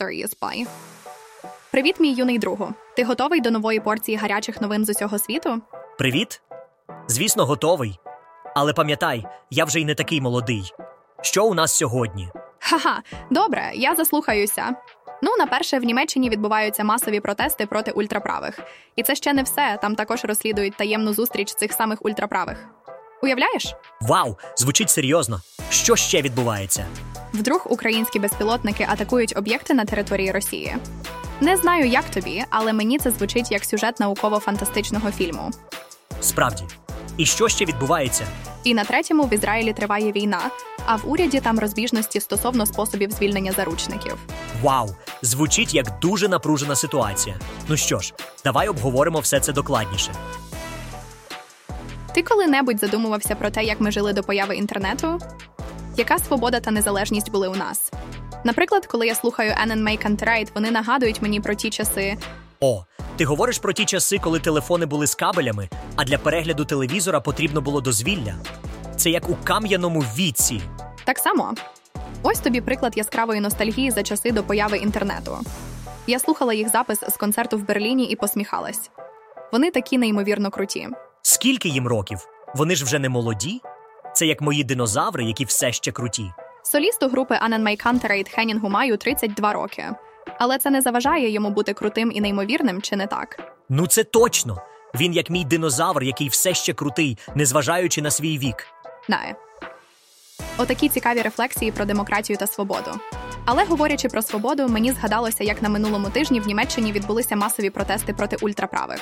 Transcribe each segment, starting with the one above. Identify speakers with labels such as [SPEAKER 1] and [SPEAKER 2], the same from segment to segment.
[SPEAKER 1] Serious Buy. Привіт, мій юний другу. Ти готовий до нової порції гарячих новин з усього світу?
[SPEAKER 2] Привіт? Звісно, готовий. Але пам'ятай, я вже й не такий молодий. Що у нас сьогодні?
[SPEAKER 1] Ха-ха, добре, я заслухаюся. Ну, на перше, в Німеччині відбуваються масові протести проти ультраправих. І це ще не все. Там також розслідують таємну зустріч цих самих ультраправих. Уявляєш?
[SPEAKER 2] Вау, звучить серйозно. Що ще відбувається?
[SPEAKER 1] Вдруг українські безпілотники атакують об'єкти на території Росії. Не знаю, як тобі, але мені це звучить як сюжет науково-фантастичного фільму.
[SPEAKER 2] Справді. І що ще відбувається?
[SPEAKER 1] І на третьому в Ізраїлі триває війна, а в уряді там розбіжності стосовно способів звільнення заручників.
[SPEAKER 2] Вау, звучить як дуже напружена ситуація. Ну що ж, давай обговоримо все це докладніше.
[SPEAKER 1] Ти коли-небудь задумувався про те, як ми жили до появи інтернету? Яка свобода та незалежність були у нас? Наприклад, коли я слухаю Anne May Canterite, вони нагадують мені про ті часи.
[SPEAKER 2] О, ти говориш про ті часи, коли телефони були з кабелями, а для перегляду телевізора потрібно було дозвілля. Це як у кам'яному віці.
[SPEAKER 1] Так само. Ось тобі приклад яскравої ностальгії за часи до появи інтернету. Я слухала їх запис з концерту в Берліні і посміхалась. Вони такі неймовірно круті.
[SPEAKER 2] Скільки їм років? Вони ж вже не молоді? Це як мої динозаври, які все ще круті.
[SPEAKER 1] Солісту групи Anne May Canterite Хенінгу Маю 32 роки. Але це не заважає йому бути крутим і неймовірним, чи не так?
[SPEAKER 2] Ну це точно. Він як мій динозавр, який все ще крутий, незважаючи на свій вік.
[SPEAKER 1] Знає. Отакі цікаві рефлексії про демократію та свободу. Але говорячи про свободу, мені згадалося, як на минулому тижні в Німеччині відбулися масові протести проти ультраправих.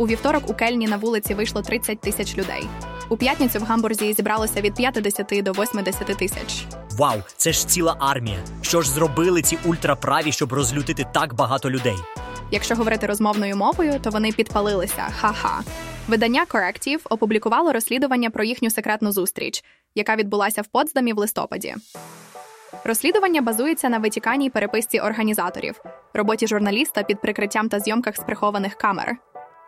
[SPEAKER 1] У вівторок у Кельні на вулиці вийшло 30 тисяч людей. У п'ятницю в Гамбурзі зібралося від 50 до 80 тисяч.
[SPEAKER 2] Вау, це ж ціла армія. Що ж зробили ці ультраправі, щоб розлютити так багато людей?
[SPEAKER 1] Якщо говорити розмовною мовою, то вони підпалилися. Ха-ха. Видання Corrective опублікувало розслідування про їхню секретну зустріч, яка відбулася в Потсдамі в листопаді. Розслідування базується на витіканій переписці організаторів, роботі журналіста під прикриттям та зйомках з прихованих камер.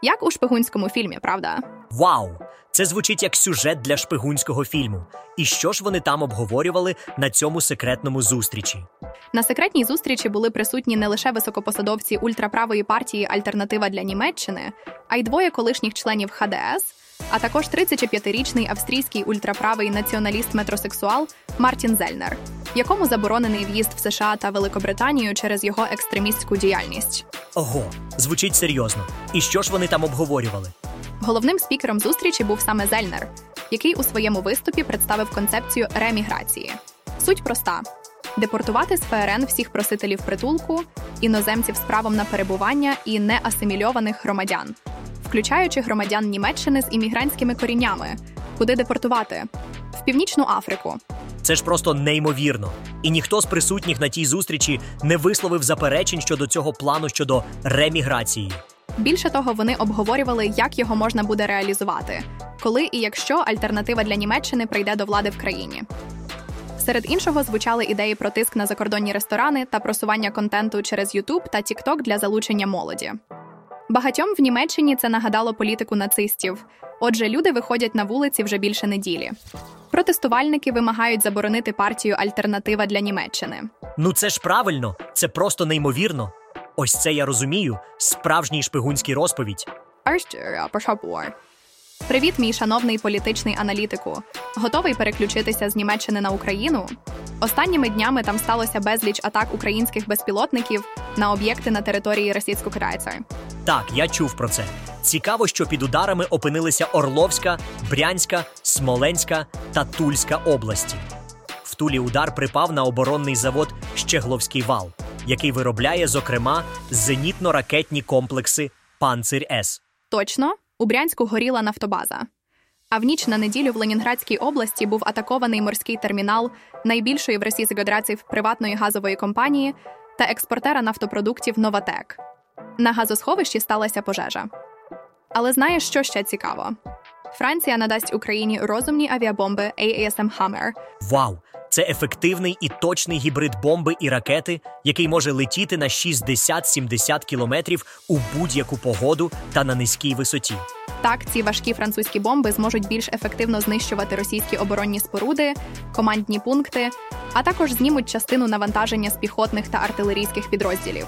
[SPEAKER 1] Як у шпигунському фільмі, правда?
[SPEAKER 2] Вау! Це звучить як сюжет для шпигунського фільму. І що ж вони там обговорювали на цьому секретному зустрічі?
[SPEAKER 1] На секретній зустрічі були присутні не лише високопосадовці ультраправої партії Альтернатива для Німеччини, а й двоє колишніх членів ХДС, а також 35-річний австрійський ультраправий націоналіст-метросексуал Мартін Зельнер, якому заборонений в'їзд в США та Великобританію через його екстремістську діяльність.
[SPEAKER 2] Ого, звучить серйозно. І що ж вони там обговорювали?
[SPEAKER 1] Головним спікером зустрічі був саме Зельнер, який у своєму виступі представив концепцію реміграції. Суть проста: депортувати з ФРН всіх просителів притулку, іноземців з правом на перебування і неасимільованих громадян, включаючи громадян Німеччини з іммігрантськими коріннями, куди депортувати в Північну Африку.
[SPEAKER 2] Це ж просто неймовірно. І ніхто з присутніх на тій зустрічі не висловив заперечень щодо цього плану щодо реміграції.
[SPEAKER 1] Більше того, вони обговорювали, як його можна буде реалізувати, коли і якщо альтернатива для Німеччини прийде до влади в країні. Серед іншого звучали ідеї про тиск на закордонні ресторани та просування контенту через YouTube та TikTok для залучення молоді. Багатьом в Німеччині це нагадало політику нацистів. Отже, люди виходять на вулиці вже більше неділі. Протестувальники вимагають заборонити партію Альтернатива для Німеччини.
[SPEAKER 2] Ну це ж правильно, це просто неймовірно. Ось це я розумію. Справжній шпигунський розповідь.
[SPEAKER 1] Привіт, мій шановний політичний аналітику. Готовий переключитися з Німеччини на Україну? Останніми днями там сталося безліч атак українських безпілотників на об'єкти на території Російської Крайця.
[SPEAKER 2] Так, я чув про це. Цікаво, що під ударами опинилися Орловська, Брянська, Смоленська та Тульська області. В Тулі удар припав на оборонний завод Щегловський вал, який виробляє, зокрема, зенітно-ракетні комплекси Панцир С.
[SPEAKER 1] Точно, у Брянську горіла нафтобаза. А в ніч на неділю в Ленінградській області був атакований морський термінал найбільшої в Російській Федерації приватної газової компанії та експортера нафтопродуктів Новатек. На газосховищі сталася пожежа. Але знаєш, що ще цікаво? Франція надасть Україні розумні авіабомби AASM Hammer.
[SPEAKER 2] Вау! Це ефективний і точний гібрид бомби і ракети, який може летіти на 60-70 кілометрів у будь-яку погоду та на низькій висоті.
[SPEAKER 1] Так, ці важкі французькі бомби зможуть більш ефективно знищувати російські оборонні споруди, командні пункти, а також знімуть частину навантаження з піхотних та артилерійських підрозділів.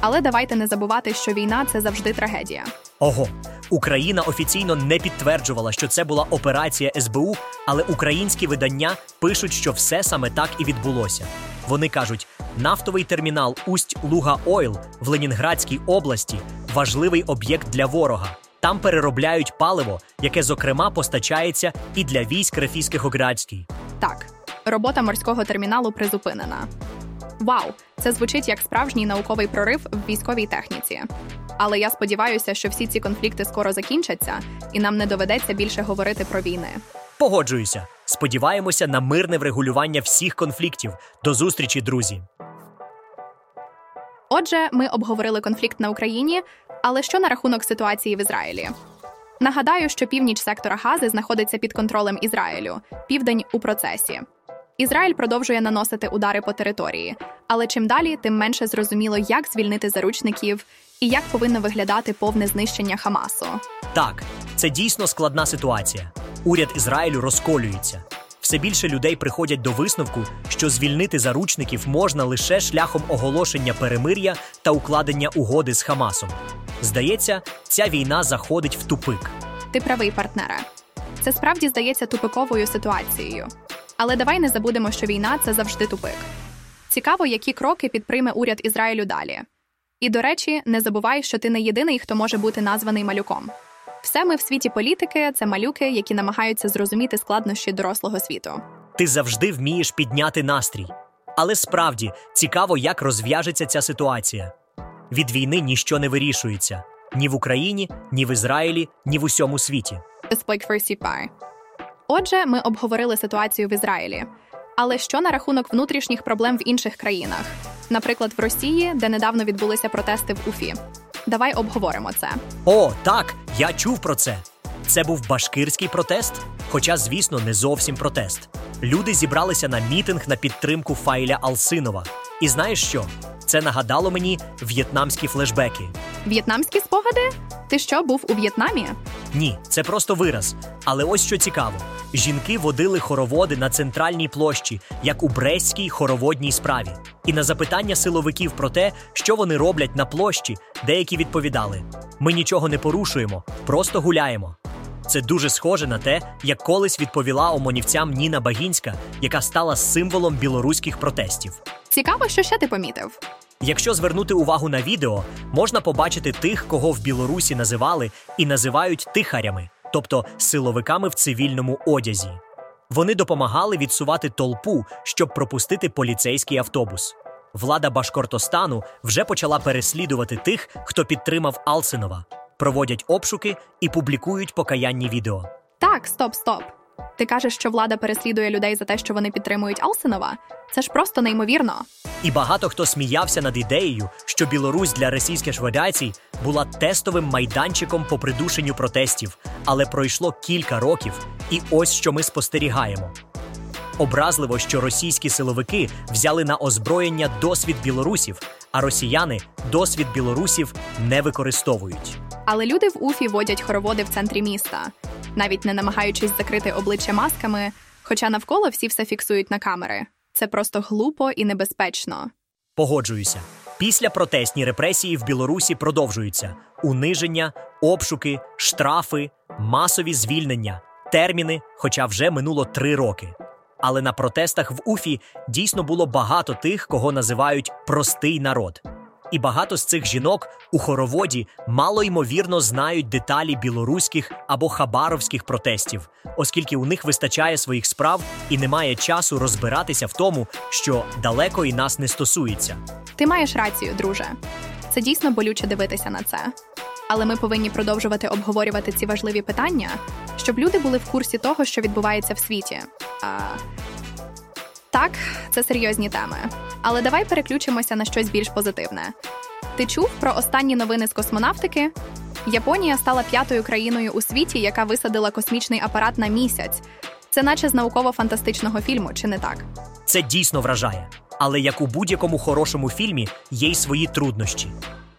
[SPEAKER 1] Але давайте не забувати, що війна це завжди трагедія.
[SPEAKER 2] Ого, Україна офіційно не підтверджувала, що це була операція СБУ, але українські видання пишуть, що все саме так і відбулося. Вони кажуть, нафтовий термінал Усть Луга Ойл в Ленінградській області важливий об'єкт для ворога. Там переробляють паливо, яке зокрема постачається і для військ Рефійсько-Градській.
[SPEAKER 1] Так, робота морського терміналу призупинена. Вау, це звучить як справжній науковий прорив в військовій техніці. Але я сподіваюся, що всі ці конфлікти скоро закінчаться, і нам не доведеться більше говорити про війни.
[SPEAKER 2] Погоджуюся. Сподіваємося на мирне врегулювання всіх конфліктів. До зустрічі, друзі.
[SPEAKER 1] Отже, ми обговорили конфлікт на Україні, але що на рахунок ситуації в Ізраїлі? Нагадаю, що північ сектора Гази знаходиться під контролем Ізраїлю, південь у процесі. Ізраїль продовжує наносити удари по території, але чим далі, тим менше зрозуміло, як звільнити заручників і як повинно виглядати повне знищення Хамасу.
[SPEAKER 2] Так, це дійсно складна ситуація. Уряд Ізраїлю розколюється. Все більше людей приходять до висновку, що звільнити заручників можна лише шляхом оголошення перемир'я та укладення угоди з Хамасом. Здається, ця війна заходить в тупик.
[SPEAKER 1] Ти правий, партнере. Це справді здається тупиковою ситуацією. Але давай не забудемо, що війна це завжди тупик. Цікаво, які кроки підприме уряд Ізраїлю далі. І до речі, не забувай, що ти не єдиний, хто може бути названий малюком. Все ми в світі політики це малюки, які намагаються зрозуміти складнощі дорослого світу.
[SPEAKER 2] Ти завжди вмієш підняти настрій. Але справді цікаво, як розв'яжеться ця ситуація. Від війни ніщо не вирішується ні в Україні, ні в Ізраїлі, ні в усьому світі.
[SPEAKER 1] Speak for CPR. Отже, ми обговорили ситуацію в Ізраїлі. Але що на рахунок внутрішніх проблем в інших країнах, наприклад, в Росії, де недавно відбулися протести в Уфі. Давай обговоримо це.
[SPEAKER 2] О, так, я чув про це. Це був башкирський протест, хоча, звісно, не зовсім протест. Люди зібралися на мітинг на підтримку Файля Алсинова. І знаєш що? Це нагадало мені в'єтнамські флешбеки.
[SPEAKER 1] В'єтнамські спогади? Ти що був у В'єтнамі?
[SPEAKER 2] Ні, це просто вираз. Але ось що цікаво: жінки водили хороводи на центральній площі, як у Брестській хороводній справі. І на запитання силовиків про те, що вони роблять на площі, деякі відповідали: ми нічого не порушуємо, просто гуляємо. Це дуже схоже на те, як колись відповіла омонівцям Ніна Багінська, яка стала символом білоруських протестів.
[SPEAKER 1] Цікаво, що ще ти помітив.
[SPEAKER 2] Якщо звернути увагу на відео, можна побачити тих, кого в Білорусі називали і називають тихарями, тобто силовиками в цивільному одязі. Вони допомагали відсувати толпу, щоб пропустити поліцейський автобус. Влада Башкортостану вже почала переслідувати тих, хто підтримав Алсинова, проводять обшуки і публікують покаянні відео.
[SPEAKER 1] Так, стоп, стоп. Ти кажеш, що влада переслідує людей за те, що вони підтримують Алсинова? Це ж просто неймовірно.
[SPEAKER 2] І багато хто сміявся над ідеєю, що Білорусь для російських шведацій була тестовим майданчиком по придушенню протестів, але пройшло кілька років, і ось що ми спостерігаємо. Образливо, що російські силовики взяли на озброєння досвід білорусів, а росіяни досвід білорусів не використовують.
[SPEAKER 1] Але люди в Уфі водять хороводи в центрі міста, навіть не намагаючись закрити обличчя масками, хоча навколо всі все фіксують на камери. Це просто глупо і небезпечно.
[SPEAKER 2] Погоджуюся. Після протестні репресії в Білорусі продовжуються: униження, обшуки, штрафи, масові звільнення, терміни, хоча вже минуло три роки. Але на протестах в Уфі дійсно було багато тих, кого називають простий народ. І багато з цих жінок у хороводі мало ймовірно знають деталі білоруських або хабаровських протестів, оскільки у них вистачає своїх справ і немає часу розбиратися в тому, що далеко і нас не стосується.
[SPEAKER 1] Ти маєш рацію, друже. Це дійсно болюче дивитися на це. Але ми повинні продовжувати обговорювати ці важливі питання, щоб люди були в курсі того, що відбувається в світі. А... Так, це серйозні теми. Але давай переключимося на щось більш позитивне. Ти чув про останні новини з космонавтики? Японія стала п'ятою країною у світі, яка висадила космічний апарат на місяць. Це наче з науково-фантастичного фільму, чи не так?
[SPEAKER 2] Це дійсно вражає. Але як у будь-якому хорошому фільмі, є й свої труднощі.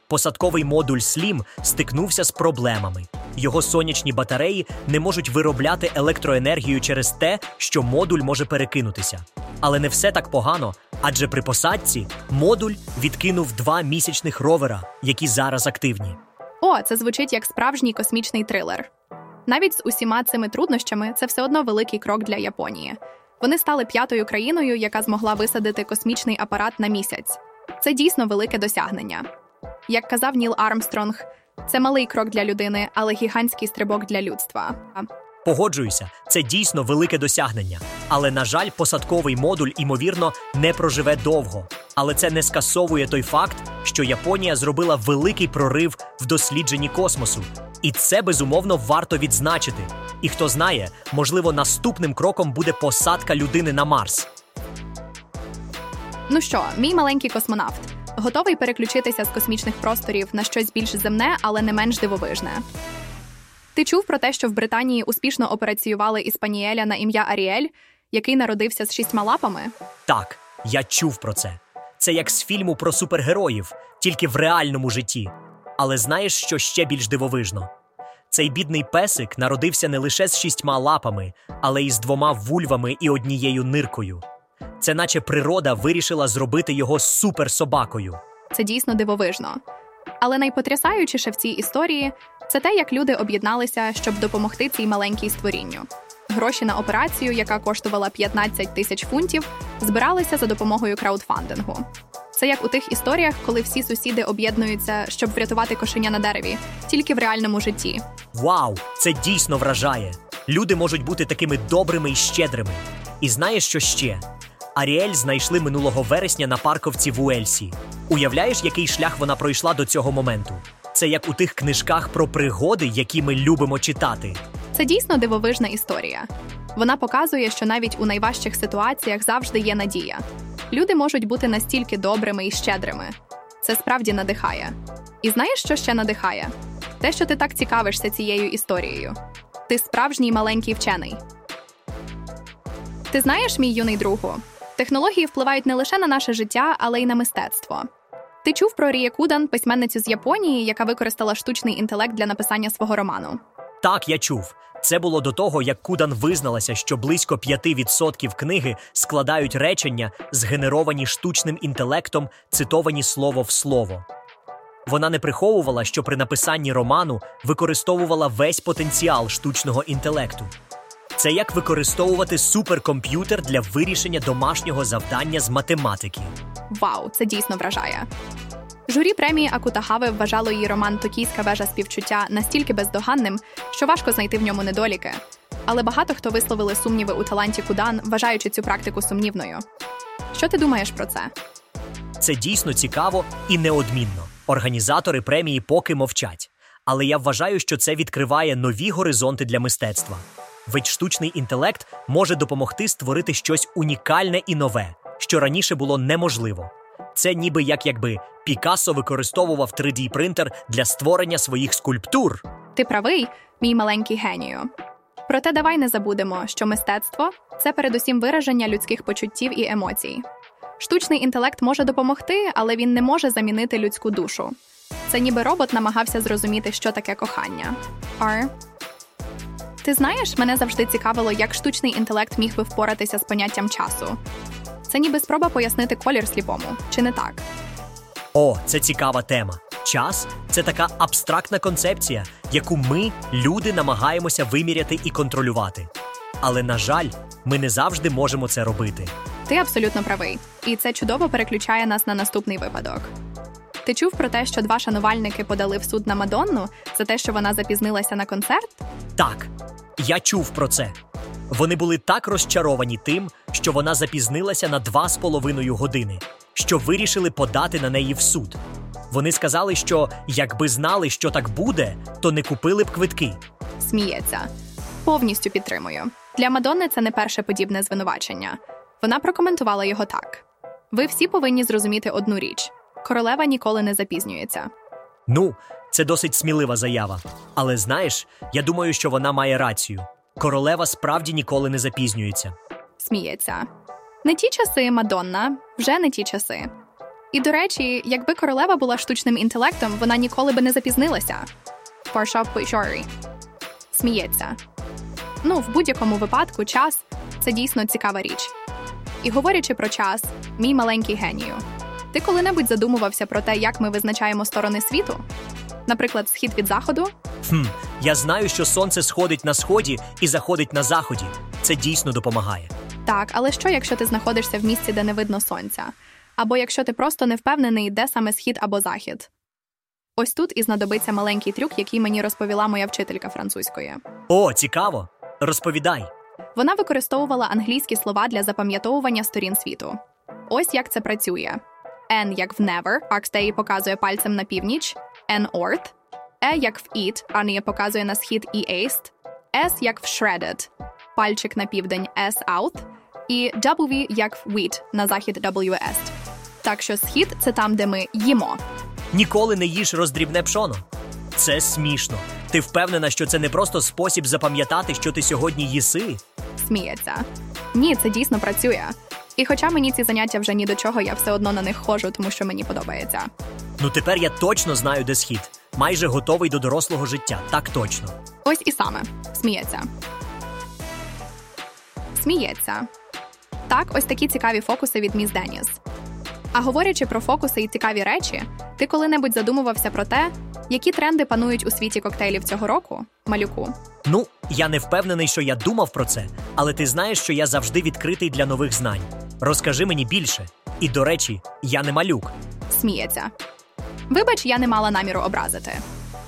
[SPEAKER 2] Посадковий модуль Slim стикнувся з проблемами. Його сонячні батареї не можуть виробляти електроенергію через те, що модуль може перекинутися. Але не все так погано, адже при посадці модуль відкинув два місячних ровера, які зараз активні.
[SPEAKER 1] О, це звучить як справжній космічний трилер. Навіть з усіма цими труднощами це все одно великий крок для Японії. Вони стали п'ятою країною, яка змогла висадити космічний апарат на місяць. Це дійсно велике досягнення. Як казав Ніл Армстронг, це малий крок для людини, але гігантський стрибок для людства.
[SPEAKER 2] Погоджуюся, це дійсно велике досягнення. Але, на жаль, посадковий модуль, ймовірно, не проживе довго. Але це не скасовує той факт, що Японія зробила великий прорив в дослідженні космосу. І це безумовно варто відзначити. І хто знає, можливо, наступним кроком буде посадка людини на Марс.
[SPEAKER 1] Ну що, мій маленький космонавт, готовий переключитися з космічних просторів на щось більш земне, але не менш дивовижне. Ти чув про те, що в Британії успішно операціювали іспаніеля на ім'я Аріель, який народився з шістьма лапами?
[SPEAKER 2] Так, я чув про це. Це як з фільму про супергероїв, тільки в реальному житті. Але знаєш, що ще більш дивовижно? Цей бідний песик народився не лише з шістьма лапами, але й з двома вульвами і однією ниркою. Це наче природа вирішила зробити його суперсобакою.
[SPEAKER 1] Це дійсно дивовижно. Але найпотрясаючіше в цій історії це те, як люди об'єдналися, щоб допомогти цій маленькій створінню. Гроші на операцію, яка коштувала 15 тисяч фунтів, збиралися за допомогою краудфандингу. Це як у тих історіях, коли всі сусіди об'єднуються, щоб врятувати кошеня на дереві, тільки в реальному житті.
[SPEAKER 2] Вау, це дійсно вражає. Люди можуть бути такими добрими і щедрими. І знаєш, що ще? Аріель знайшли минулого вересня на парковці в Уельсі. Уявляєш, який шлях вона пройшла до цього моменту? Це як у тих книжках про пригоди, які ми любимо читати.
[SPEAKER 1] Це дійсно дивовижна історія. Вона показує, що навіть у найважчих ситуаціях завжди є надія. Люди можуть бути настільки добрими і щедрими. Це справді надихає. І знаєш, що ще надихає? Те, що ти так цікавишся цією історією. Ти справжній маленький вчений. Ти знаєш, мій юний другу, технології впливають не лише на наше життя, але й на мистецтво. Ти чув про Рія Кудан, письменницю з Японії, яка використала штучний інтелект для написання свого роману.
[SPEAKER 2] Так, я чув. Це було до того, як Кудан визналася, що близько 5% книги складають речення, згенеровані штучним інтелектом, цитовані слово в слово. Вона не приховувала, що при написанні роману використовувала весь потенціал штучного інтелекту. Це як використовувати суперкомп'ютер для вирішення домашнього завдання з математики.
[SPEAKER 1] Вау, це дійсно вражає. Журі премії Акутагави вважало її роман Токійська вежа співчуття настільки бездоганним, що важко знайти в ньому недоліки. Але багато хто висловили сумніви у таланті Кудан, вважаючи цю практику сумнівною. Що ти думаєш про це?
[SPEAKER 2] Це дійсно цікаво і неодмінно. Організатори премії поки мовчать. Але я вважаю, що це відкриває нові горизонти для мистецтва. Ведь штучний інтелект може допомогти створити щось унікальне і нове, що раніше було неможливо. Це ніби як якби Пікассо використовував 3D принтер для створення своїх скульптур.
[SPEAKER 1] Ти правий, мій маленький генію. Проте давай не забудемо, що мистецтво це передусім вираження людських почуттів і емоцій. Штучний інтелект може допомогти, але він не може замінити людську душу. Це ніби робот намагався зрозуміти, що таке кохання. Ар. Ти знаєш, мене завжди цікавило, як штучний інтелект міг би впоратися з поняттям часу. Це ніби спроба пояснити колір сліпому, чи не так?
[SPEAKER 2] О, це цікава тема. Час це така абстрактна концепція, яку ми, люди, намагаємося виміряти і контролювати. Але, на жаль, ми не завжди можемо це робити.
[SPEAKER 1] Ти абсолютно правий, і це чудово переключає нас на наступний випадок. Ти чув про те, що два шанувальники подали в суд на Мадонну за те, що вона запізнилася на концерт?
[SPEAKER 2] Так, я чув про це. Вони були так розчаровані тим, що вона запізнилася на два з половиною години, що вирішили подати на неї в суд. Вони сказали, що якби знали, що так буде, то не купили б квитки.
[SPEAKER 1] Сміється. Повністю підтримую. Для Мадонни це не перше подібне звинувачення. Вона прокоментувала його так: ви всі повинні зрозуміти одну річ: королева ніколи не запізнюється.
[SPEAKER 2] Ну, це досить смілива заява. Але знаєш, я думаю, що вона має рацію. Королева справді ніколи не запізнюється.
[SPEAKER 1] Сміється. Не ті часи, Мадонна, вже не ті часи. І до речі, якби королева була штучним інтелектом, вона ніколи би не запізнилася. Фаршав Пойшорі. Сміється. Ну, в будь-якому випадку, час це дійсно цікава річ. І говорячи про час, мій маленький генію. Ти коли-небудь задумувався про те, як ми визначаємо сторони світу? Наприклад, схід від заходу?
[SPEAKER 2] Хм, я знаю, що сонце сходить на сході і заходить на заході. Це дійсно допомагає.
[SPEAKER 1] Так, але що, якщо ти знаходишся в місці, де не видно сонця? Або якщо ти просто не впевнений, де саме схід або захід? Ось тут і знадобиться маленький трюк, який мені розповіла моя вчителька французької.
[SPEAKER 2] О, цікаво! Розповідай.
[SPEAKER 1] Вона використовувала англійські слова для запам'ятовування сторін світу. Ось як це працює: N як в never, Аркстеї показує пальцем на північ, North, E як в eat, Анія показує на схід і east, S як в shredded, пальчик на південь S out, і W як в wheat, на захід W east. Так що схід це там, де ми їмо.
[SPEAKER 2] Ніколи не їж роздрібне пшоно. Це смішно. Ти впевнена, що це не просто спосіб запам'ятати, що ти сьогодні їси?
[SPEAKER 1] Сміється. Ні, це дійсно працює. І хоча мені ці заняття вже ні до чого, я все одно на них ходжу, тому що мені подобається.
[SPEAKER 2] Ну тепер я точно знаю, де схід. Майже готовий до дорослого життя. Так точно.
[SPEAKER 1] Ось і саме сміється. Сміється. Так, ось такі цікаві фокуси від міс Деніс. А говорячи про фокуси і цікаві речі, ти коли-небудь задумувався про те, які тренди панують у світі коктейлів цього року, малюку?
[SPEAKER 2] Ну, я не впевнений, що я думав про це, але ти знаєш, що я завжди відкритий для нових знань. Розкажи мені більше. І до речі, я не малюк.
[SPEAKER 1] Сміється. Вибач, я не мала наміру образити.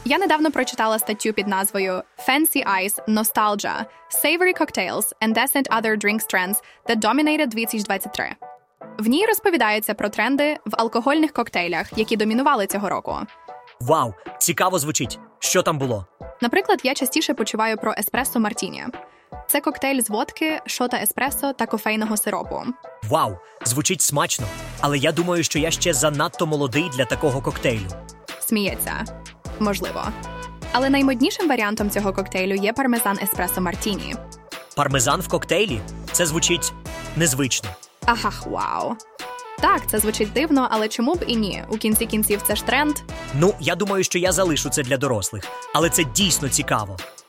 [SPEAKER 1] Я недавно прочитала статтю під назвою Fancy Ice Nostalgia Savory Cocktails and Decent Other Drinks Trends that Dominated 2023. В ній розповідається про тренди в алкогольних коктейлях, які домінували цього року.
[SPEAKER 2] Вау, цікаво звучить. Що там було?
[SPEAKER 1] Наприклад, я частіше почуваю про еспресо Мартіні. Це коктейль з водки, шота еспресо та кофейного сиропу.
[SPEAKER 2] Вау, звучить смачно. Але я думаю, що я ще занадто молодий для такого коктейлю.
[SPEAKER 1] Сміється. Можливо. Але наймоднішим варіантом цього коктейлю є пармезан еспресо Мартіні.
[SPEAKER 2] Пармезан в коктейлі? Це звучить незвично.
[SPEAKER 1] Ахах, вау. Так, це звучить дивно, але чому б і ні? У кінці кінців це ж тренд.
[SPEAKER 2] Ну, я думаю, що я залишу це для дорослих, але це дійсно цікаво.